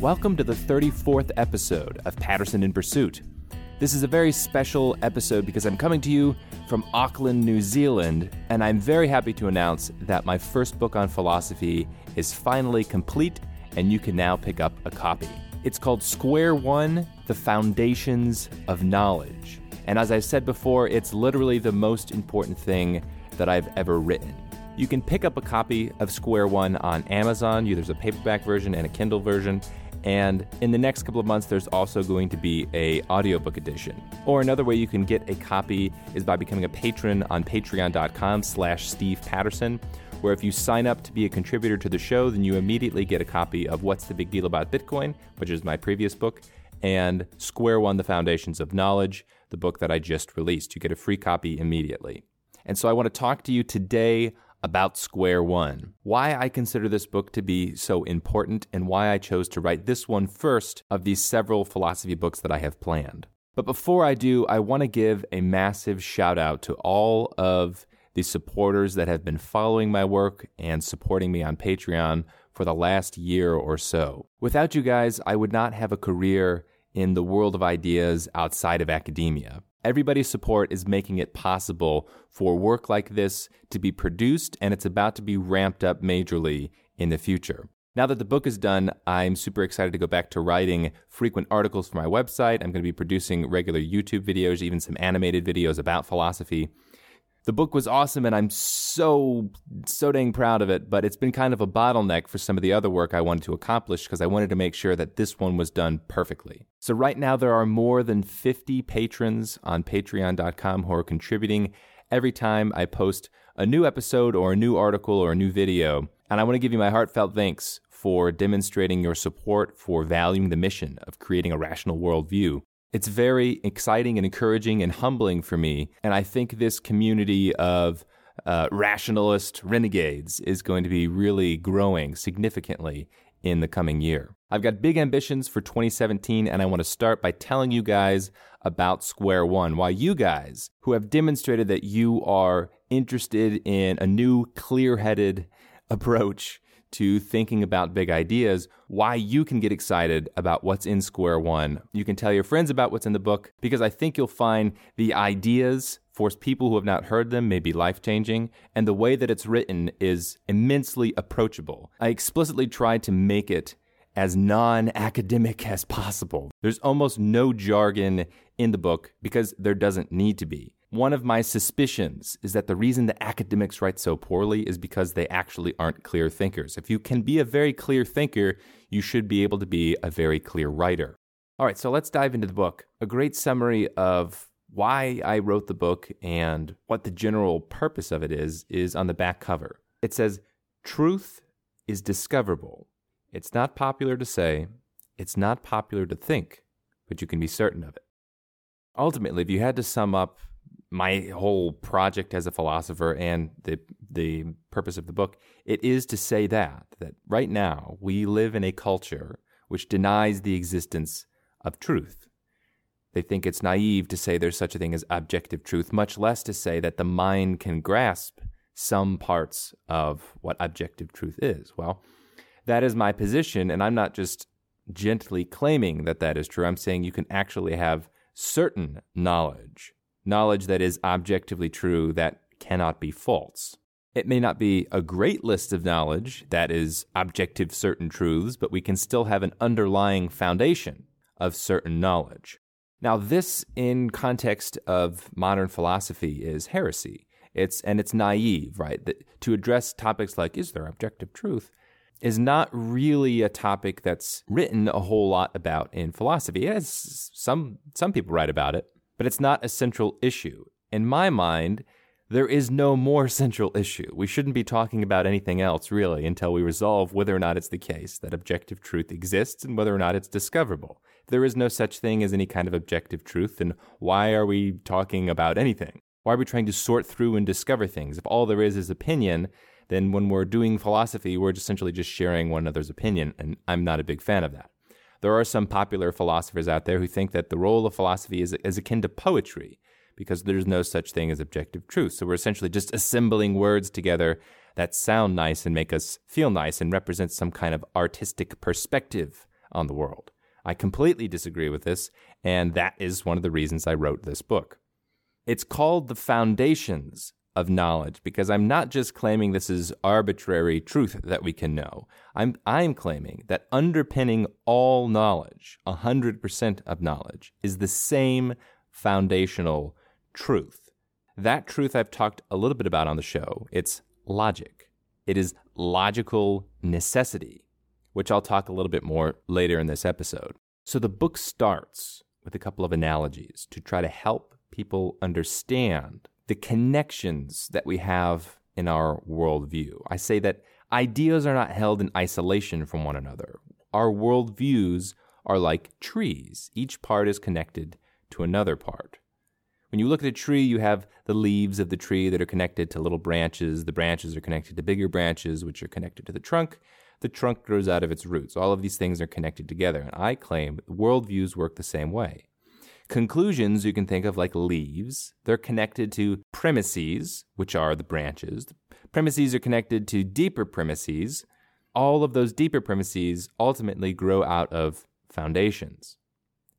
Welcome to the 34th episode of Patterson in Pursuit. This is a very special episode because I'm coming to you from Auckland, New Zealand, and I'm very happy to announce that my first book on philosophy is finally complete and you can now pick up a copy. It's called Square One The Foundations of Knowledge. And as I've said before, it's literally the most important thing that I've ever written. You can pick up a copy of Square One on Amazon. There's a paperback version and a Kindle version. And in the next couple of months, there's also going to be a audiobook edition. Or another way you can get a copy is by becoming a patron on patreon.com slash Steve Patterson, where if you sign up to be a contributor to the show, then you immediately get a copy of What's the Big Deal About Bitcoin, which is my previous book, and Square One, The Foundations of Knowledge, the book that I just released. You get a free copy immediately. And so I want to talk to you today about Square One, why I consider this book to be so important, and why I chose to write this one first of these several philosophy books that I have planned. But before I do, I want to give a massive shout out to all of the supporters that have been following my work and supporting me on Patreon for the last year or so. Without you guys, I would not have a career in the world of ideas outside of academia. Everybody's support is making it possible for work like this to be produced, and it's about to be ramped up majorly in the future. Now that the book is done, I'm super excited to go back to writing frequent articles for my website. I'm going to be producing regular YouTube videos, even some animated videos about philosophy the book was awesome and I'm so, so dang proud of it, but it's been kind of a bottleneck for some of the other work I wanted to accomplish because I wanted to make sure that this one was done perfectly. So right now there are more than 50 patrons on patreon.com who are contributing every time I post a new episode or a new article or a new video. And I want to give you my heartfelt thanks for demonstrating your support for valuing the mission of creating a rational worldview. It's very exciting and encouraging and humbling for me. And I think this community of uh, rationalist renegades is going to be really growing significantly in the coming year. I've got big ambitions for 2017, and I want to start by telling you guys about Square One. Why you guys, who have demonstrated that you are interested in a new, clear headed approach to thinking about big ideas, why you can get excited about what's in Square One. You can tell your friends about what's in the book because I think you'll find the ideas for people who have not heard them may be life changing, and the way that it's written is immensely approachable. I explicitly tried to make it as non academic as possible. There's almost no jargon in the book because there doesn't need to be. One of my suspicions is that the reason that academics write so poorly is because they actually aren't clear thinkers. If you can be a very clear thinker, you should be able to be a very clear writer. All right, so let's dive into the book. A great summary of why I wrote the book and what the general purpose of it is is on the back cover. It says, Truth is discoverable. It's not popular to say, it's not popular to think, but you can be certain of it. Ultimately, if you had to sum up my whole project as a philosopher and the the purpose of the book it is to say that that right now we live in a culture which denies the existence of truth. They think it's naive to say there's such a thing as objective truth much less to say that the mind can grasp some parts of what objective truth is. Well that is my position and i'm not just gently claiming that that is true. I'm saying you can actually have certain knowledge knowledge that is objectively true that cannot be false. It may not be a great list of knowledge that is objective certain truths, but we can still have an underlying foundation of certain knowledge. Now, this in context of modern philosophy is heresy. It's and it's naive, right? That to address topics like is there objective truth is not really a topic that's written a whole lot about in philosophy. As some some people write about it, but it's not a central issue. In my mind, there is no more central issue. We shouldn't be talking about anything else, really, until we resolve whether or not it's the case that objective truth exists and whether or not it's discoverable. If there is no such thing as any kind of objective truth, then why are we talking about anything? Why are we trying to sort through and discover things? If all there is is opinion, then when we're doing philosophy, we're essentially just sharing one another's opinion, and I'm not a big fan of that. There are some popular philosophers out there who think that the role of philosophy is, is akin to poetry because there's no such thing as objective truth. So we're essentially just assembling words together that sound nice and make us feel nice and represent some kind of artistic perspective on the world. I completely disagree with this, and that is one of the reasons I wrote this book. It's called The Foundations of Knowledge because I'm not just claiming this is arbitrary truth that we can know. I'm, I'm claiming that underpinning all knowledge, 100% of knowledge, is the same foundational truth. That truth I've talked a little bit about on the show. It's logic. It is logical necessity, which I'll talk a little bit more later in this episode. So the book starts with a couple of analogies to try to help people understand the connections that we have in our worldview. I say that ideas are not held in isolation from one another. Our worldviews are like trees, each part is connected to another part. When you look at a tree, you have the leaves of the tree that are connected to little branches. The branches are connected to bigger branches, which are connected to the trunk. The trunk grows out of its roots. All of these things are connected together. And I claim worldviews work the same way. Conclusions you can think of like leaves. They're connected to premises, which are the branches. Premises are connected to deeper premises. All of those deeper premises ultimately grow out of foundations.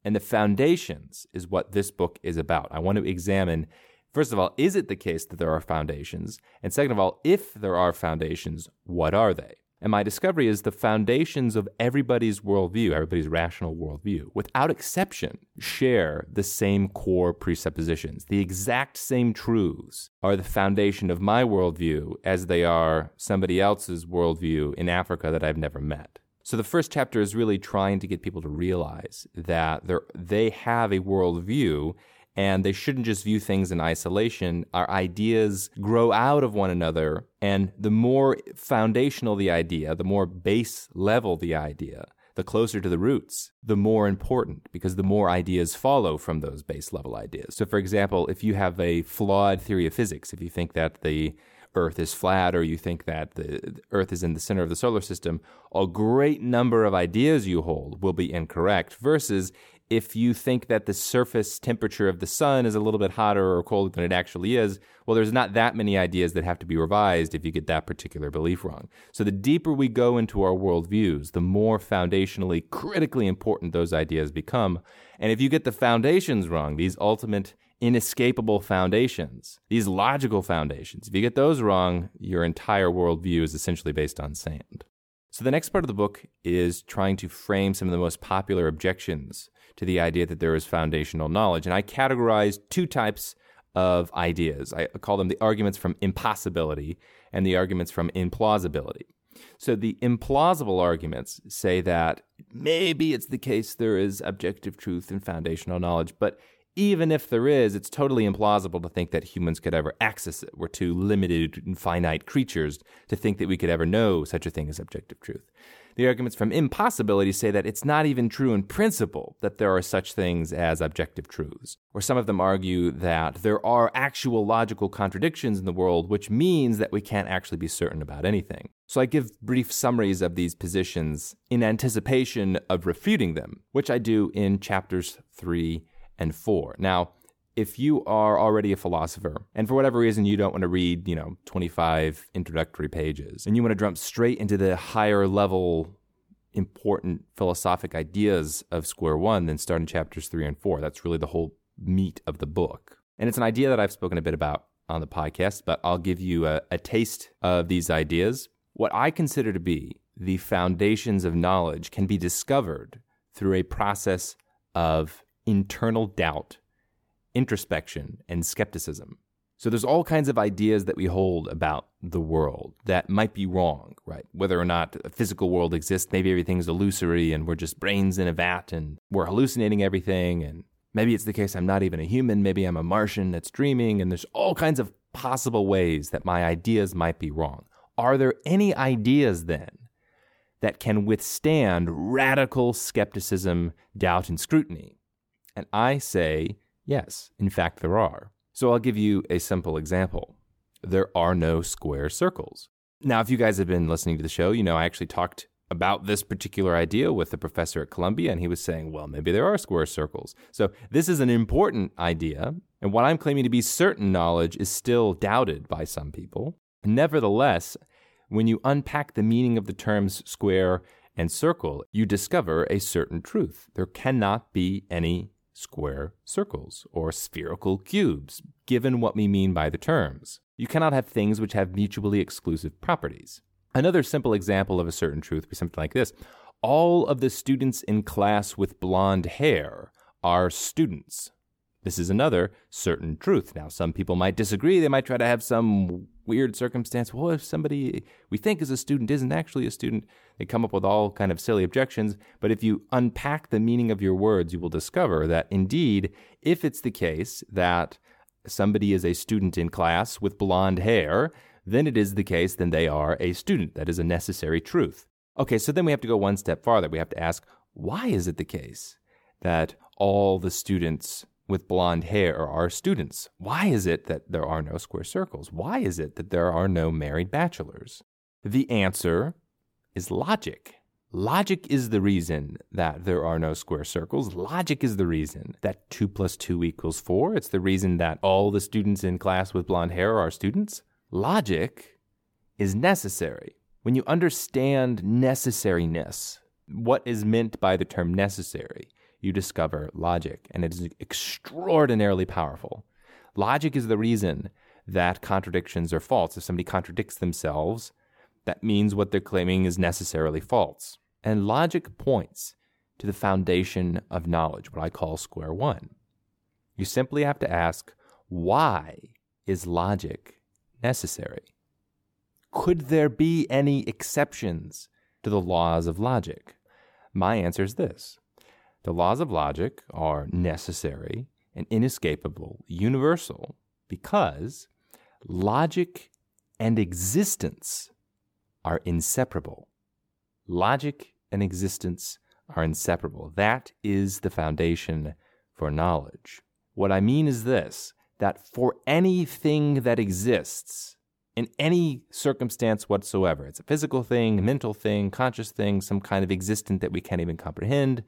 And the foundations is what this book is about. I want to examine, first of all, is it the case that there are foundations? And second of all, if there are foundations, what are they? And my discovery is the foundations of everybody's worldview, everybody's rational worldview, without exception, share the same core presuppositions. The exact same truths are the foundation of my worldview as they are somebody else's worldview in Africa that I've never met. So the first chapter is really trying to get people to realize that they have a worldview and they shouldn't just view things in isolation. Our ideas grow out of one another, and the more foundational the idea, the more base level the idea, the closer to the roots, the more important because the more ideas follow from those base level ideas. So, for example, if you have a flawed theory of physics, if you think that the Earth is flat or you think that the Earth is in the center of the solar system, a great number of ideas you hold will be incorrect. Versus if you think that the surface temperature of the sun is a little bit hotter or colder than it actually is, well, there's not that many ideas that have to be revised if you get that particular belief wrong. So the deeper we go into our worldviews, the more foundationally, critically important those ideas become. And if you get the foundations wrong, these ultimate inescapable foundations, these logical foundations. If you get those wrong, your entire worldview is essentially based on sand. So, the next part of the book is trying to frame some of the most popular objections to the idea that there is foundational knowledge. And I categorize two types of ideas. I call them the arguments from impossibility and the arguments from implausibility. So, the implausible arguments say that maybe it's the case there is objective truth and foundational knowledge, but even if there is, it's totally implausible to think that humans could ever access it. We're too limited and finite creatures to think that we could ever know such a thing as objective truth. The arguments from impossibility say that it's not even true in principle that there are such things as objective truths. Or some of them argue that there are actual logical contradictions in the world, which means that we can't actually be certain about anything. So I give brief summaries of these positions in anticipation of refuting them, which I do in chapters 3 and 4. Now, if you are already a philosopher and for whatever reason you don't want to read, you know, 25 introductory pages and you want to jump straight into the higher level important philosophic ideas of square one, then start in chapters 3 and 4. That's really the whole meat of the book. And it's an idea that I've spoken a bit about on the podcast, but I'll give you a, a taste of these ideas. What I consider to be the foundations of knowledge can be discovered through a process of internal doubt, introspection, and skepticism. So there's all kinds of ideas that we hold about the world that might be wrong, right? Whether or not a physical world exists, maybe everything's illusory and we're just brains in a vat and we're hallucinating everything. And maybe it's the case I'm not even a human, maybe I'm a Martian that's dreaming. And there's all kinds of possible ways that my ideas might be wrong. Are there any ideas then that can withstand radical skepticism, doubt, and scrutiny? And I say, yes, in fact, there are. So I'll give you a simple example. There are no square circles. Now, if you guys have been listening to the show, you know I actually talked about this particular idea with the professor at Columbia, and he was saying, well, maybe there are square circles. So this is an important idea, and what I'm claiming to be certain knowledge is still doubted by some people. Nevertheless, when you unpack the meaning of the terms square and circle, you discover a certain truth. There cannot be any square circles or spherical cubes, given what we mean by the terms. You cannot have things which have mutually exclusive properties. Another simple example of a certain truth would be something like this All of the students in class with blonde hair are students. This is another certain truth. Now, some people might disagree. They might try to have some weird circumstance. Well, if somebody we think is a student isn't actually a student, they come up with all kind of silly objections. But if you unpack the meaning of your words, you will discover that indeed, if it's the case that somebody is a student in class with blonde hair, then it is the case, then they are a student. That is a necessary truth. Okay, so then we have to go one step farther. We have to ask, why is it the case that all the students with blonde hair are students? Why is it that there are no square circles? Why is it that there are no married bachelors? The answer is logic. Logic is the reason that there are no square circles. Logic is the reason that 2 plus 2 equals 4. It's the reason that all the students in class with blonde hair are students. Logic is necessary. When you understand necessariness, what is meant by the term necessary, you discover logic, and it is extraordinarily powerful. Logic is the reason that contradictions are false. If somebody contradicts themselves, that means what they're claiming is necessarily false. And logic points to the foundation of knowledge, what I call square one. You simply have to ask, why is logic necessary? Could there be any exceptions to the laws of logic? My answer is this the laws of logic are necessary and inescapable, universal, because logic and existence are inseparable. Logic and existence are inseparable. That is the foundation for knowledge. What I mean is this that for anything that exists, in any circumstance whatsoever, it's a physical thing, a mental thing, conscious thing, some kind of existent that we can't even comprehend,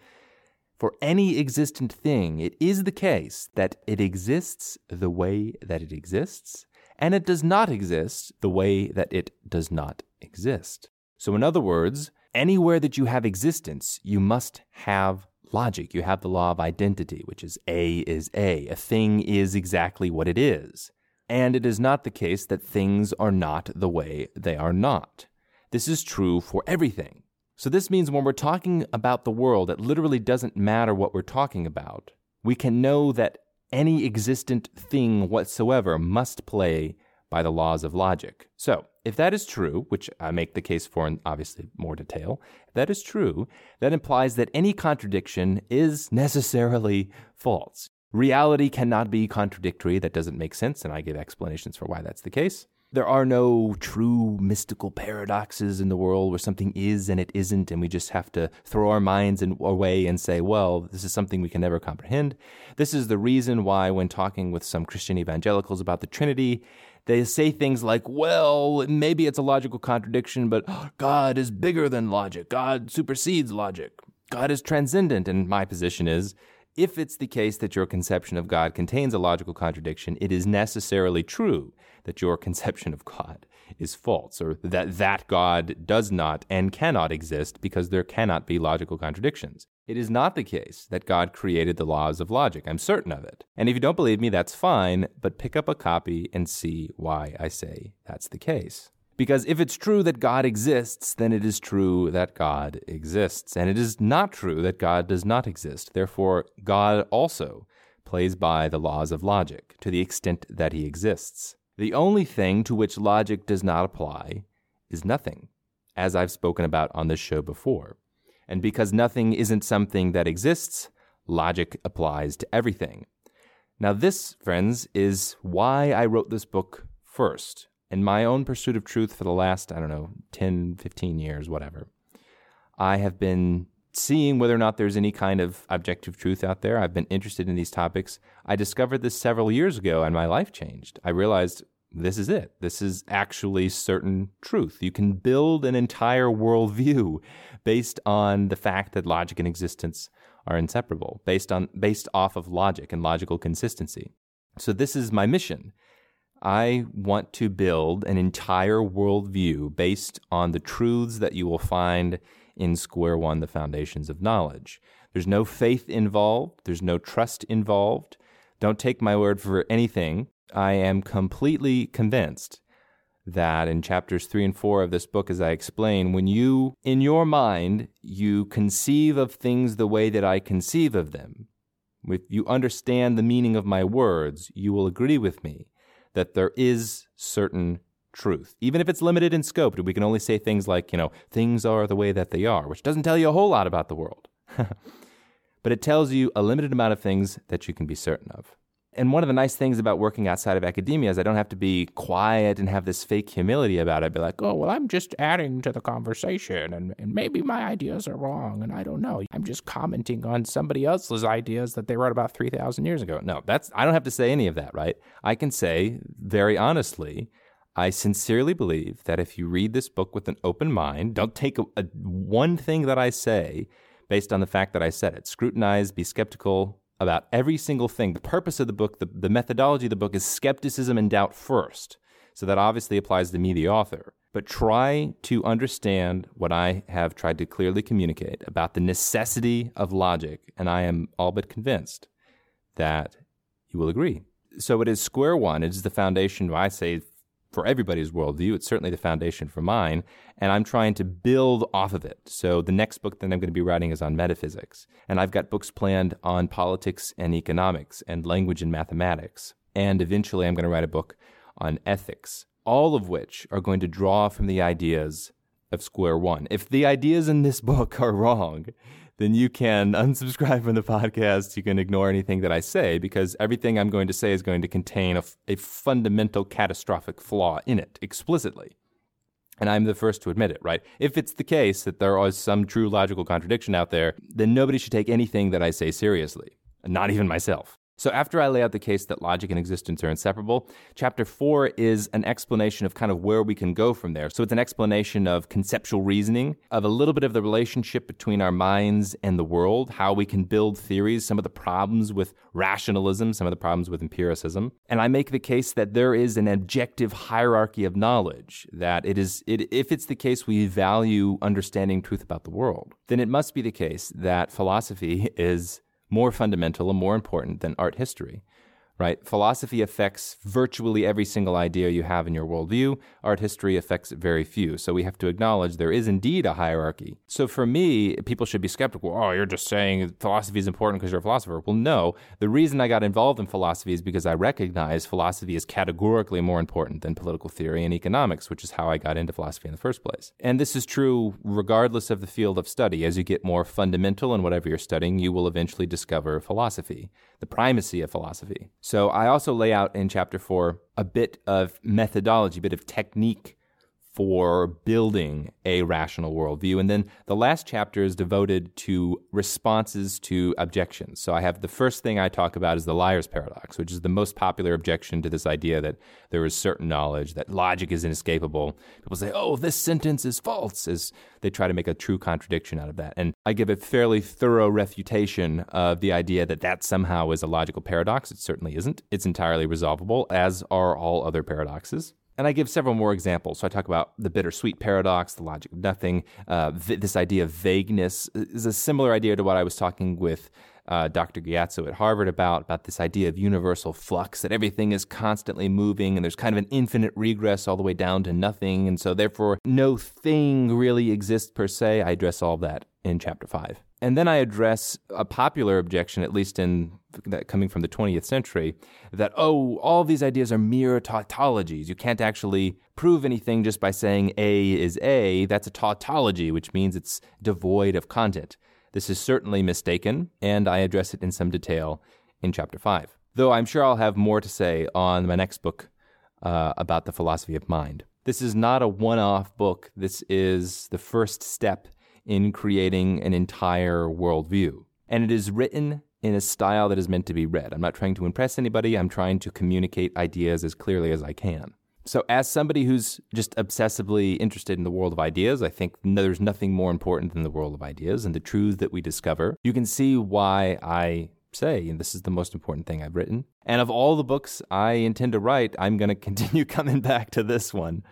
for any existent thing, it is the case that it exists the way that it exists, and it does not exist the way that it does not exist. So, in other words, anywhere that you have existence, you must have logic. You have the law of identity, which is A is A. A thing is exactly what it is. And it is not the case that things are not the way they are not. This is true for everything. So, this means when we're talking about the world, it literally doesn't matter what we're talking about. We can know that any existent thing whatsoever must play by the laws of logic. So, if that is true, which I make the case for in obviously more detail, if that is true, that implies that any contradiction is necessarily false. Reality cannot be contradictory. That doesn't make sense, and I give explanations for why that's the case. There are no true mystical paradoxes in the world where something is and it isn't, and we just have to throw our minds in, away and say, well, this is something we can never comprehend. This is the reason why, when talking with some Christian evangelicals about the Trinity, they say things like, well, maybe it's a logical contradiction, but oh, God is bigger than logic. God supersedes logic. God is transcendent. And my position is, if it's the case that your conception of God contains a logical contradiction, it is necessarily true that your conception of God is false, or that that God does not and cannot exist because there cannot be logical contradictions. It is not the case that God created the laws of logic. I'm certain of it. And if you don't believe me, that's fine, but pick up a copy and see why I say that's the case. Because if it's true that God exists, then it is true that God exists. And it is not true that God does not exist. Therefore, God also plays by the laws of logic to the extent that he exists. The only thing to which logic does not apply is nothing, as I've spoken about on this show before. And because nothing isn't something that exists, logic applies to everything. Now, this, friends, is why I wrote this book first in my own pursuit of truth for the last, I don't know, 10, 15 years, whatever, I have been seeing whether or not there's any kind of objective truth out there. I've been interested in these topics. I discovered this several years ago and my life changed. I realized this is it. This is actually certain truth. You can build an entire worldview based on the fact that logic and existence are inseparable, based on based off of logic and logical consistency. So this is my mission I want to build an entire worldview based on the truths that you will find in Square One, the Foundations of Knowledge. There's no faith involved, there's no trust involved. Don't take my word for anything. I am completely convinced that in chapters three and four of this book, as I explain, when you, in your mind, you conceive of things the way that I conceive of them, if you understand the meaning of my words, you will agree with me that there is certain truth. Even if it's limited in scope, we can only say things like, you know, things are the way that they are, which doesn't tell you a whole lot about the world. but it tells you a limited amount of things that you can be certain of. And one of the nice things about working outside of academia is I don't have to be quiet and have this fake humility about it. Be like, oh, well, I'm just adding to the conversation and, and maybe my ideas are wrong and I don't know. I'm just commenting on somebody else's ideas that they wrote about 3,000 years ago. No, that's, I don't have to say any of that, right? I can say very honestly, I sincerely believe that if you read this book with an open mind, don't take a, a, one thing that I say based on the fact that I said it. Scrutinize, be skeptical, about every single thing. The purpose of the book, the, the methodology of the book is skepticism and doubt first. So that obviously applies to me, the author. But try to understand what I have tried to clearly communicate about the necessity of logic, and I am all but convinced that you will agree. So it is square one. It is the foundation, I say, for everybody's worldview. It's certainly the foundation for mine, and I'm trying to build off of it. So the next book that I'm going to be writing is on metaphysics, and I've got books planned on politics and economics and language and mathematics, and eventually I'm going to write a book on ethics, all of which are going to draw from the ideas of Square One. If the ideas in this book are wrong, then you can unsubscribe from the podcast. You can ignore anything that I say because everything I'm going to say is going to contain a, a fundamental catastrophic flaw in it explicitly. And I'm the first to admit it, right? If it's the case that there is some true logical contradiction out there, then nobody should take anything that I say seriously, not even myself. So, after I lay out the case that logic and existence are inseparable, chapter four is an explanation of kind of where we can go from there. So, it's an explanation of conceptual reasoning, of a little bit of the relationship between our minds and the world, how we can build theories, some of the problems with rationalism, some of the problems with empiricism. And I make the case that there is an objective hierarchy of knowledge, that it is, it, if it's the case we value understanding truth about the world, then it must be the case that philosophy is more fundamental and more important than art history right? Philosophy affects virtually every single idea you have in your worldview. Art history affects very few. So we have to acknowledge there is indeed a hierarchy. So for me, people should be skeptical. Oh, you're just saying philosophy is important because you're a philosopher. Well, no. The reason I got involved in philosophy is because I recognize philosophy is categorically more important than political theory and economics, which is how I got into philosophy in the first place. And this is true regardless of the field of study. As you get more fundamental in whatever you're studying, you will eventually discover philosophy, the primacy of philosophy. So I also lay out in chapter four a bit of methodology, a bit of technique for building a rational worldview. And then the last chapter is devoted to responses to objections. So I have the first thing I talk about is the liar's paradox, which is the most popular objection to this idea that there is certain knowledge, that logic is inescapable. People say, oh, this sentence is false, as they try to make a true contradiction out of that. And I give a fairly thorough refutation of the idea that that somehow is a logical paradox. It certainly isn't. It's entirely resolvable, as are all other paradoxes. And I give several more examples. So I talk about the bittersweet paradox, the logic of nothing. Uh, this idea of vagueness is a similar idea to what I was talking with uh, Dr. Gyatso at Harvard about, about this idea of universal flux, that everything is constantly moving and there's kind of an infinite regress all the way down to nothing. And so, therefore, no thing really exists per se. I address all of that in chapter five. And then I address a popular objection, at least in that coming from the 20th century, that, oh, all these ideas are mere tautologies. You can't actually prove anything just by saying A is A. That's a tautology, which means it's devoid of content. This is certainly mistaken, and I address it in some detail in chapter 5. Though I'm sure I'll have more to say on my next book uh, about the philosophy of mind. This is not a one off book, this is the first step in creating an entire worldview. And it is written in a style that is meant to be read. I'm not trying to impress anybody, I'm trying to communicate ideas as clearly as I can. So, as somebody who's just obsessively interested in the world of ideas, I think there's nothing more important than the world of ideas and the truths that we discover. You can see why I say, and this is the most important thing I've written. And of all the books I intend to write, I'm going to continue coming back to this one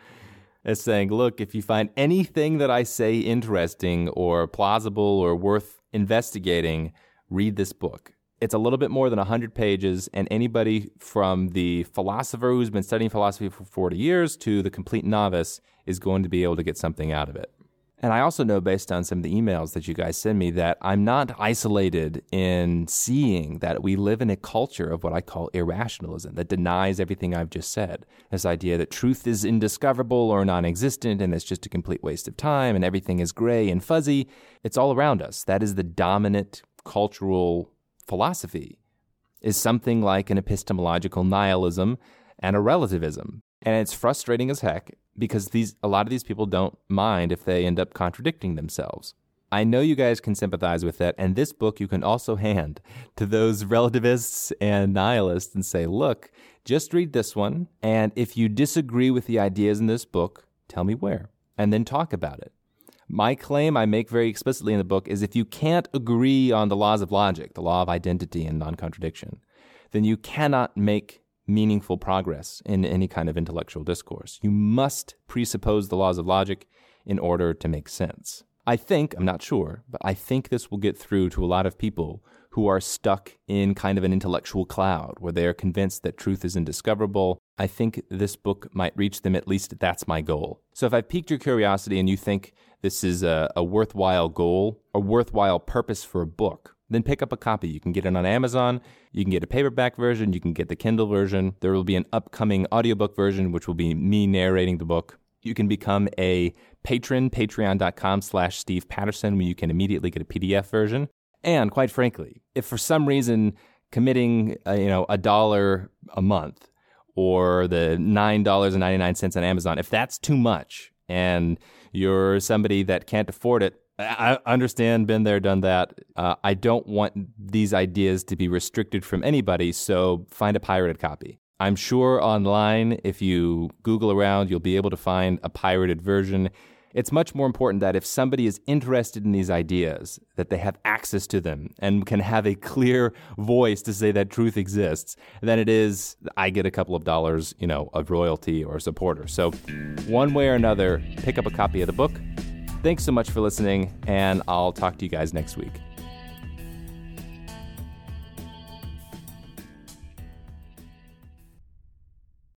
as saying, look, if you find anything that I say interesting or plausible or worth investigating, read this book. It's a little bit more than 100 pages, and anybody from the philosopher who's been studying philosophy for 40 years to the complete novice is going to be able to get something out of it. And I also know, based on some of the emails that you guys send me, that I'm not isolated in seeing that we live in a culture of what I call irrationalism that denies everything I've just said. This idea that truth is indiscoverable or non existent and it's just a complete waste of time and everything is gray and fuzzy. It's all around us. That is the dominant cultural philosophy, is something like an epistemological nihilism and a relativism. And it's frustrating as heck because these a lot of these people don't mind if they end up contradicting themselves. I know you guys can sympathize with that, and this book you can also hand to those relativists and nihilists and say, look, just read this one, and if you disagree with the ideas in this book, tell me where, and then talk about it. My claim I make very explicitly in the book is if you can't agree on the laws of logic, the law of identity and non contradiction, then you cannot make meaningful progress in any kind of intellectual discourse. You must presuppose the laws of logic in order to make sense. I think, I'm not sure, but I think this will get through to a lot of people who are stuck in kind of an intellectual cloud where they are convinced that truth is indiscoverable. I think this book might reach them, at least that's my goal. So if I've piqued your curiosity and you think this is a, a worthwhile goal, a worthwhile purpose for a book, then pick up a copy. You can get it on Amazon. You can get a paperback version. You can get the Kindle version. There will be an upcoming audiobook version, which will be me narrating the book. You can become a patron, patreon.com slash Steve Patterson, where you can immediately get a PDF version. And quite frankly, if for some reason committing, uh, you know, a dollar a month or the $9.99 on Amazon, if that's too much and you're somebody that can't afford it, I understand, been there, done that. Uh, I don't want these ideas to be restricted from anybody, so find a pirated copy. I'm sure online, if you Google around, you'll be able to find a pirated version. It's much more important that if somebody is interested in these ideas, that they have access to them and can have a clear voice to say that truth exists, than it is I get a couple of dollars, you know, of royalty or supporter. So, one way or another, pick up a copy of the book Thanks so much for listening, and I'll talk to you guys next week.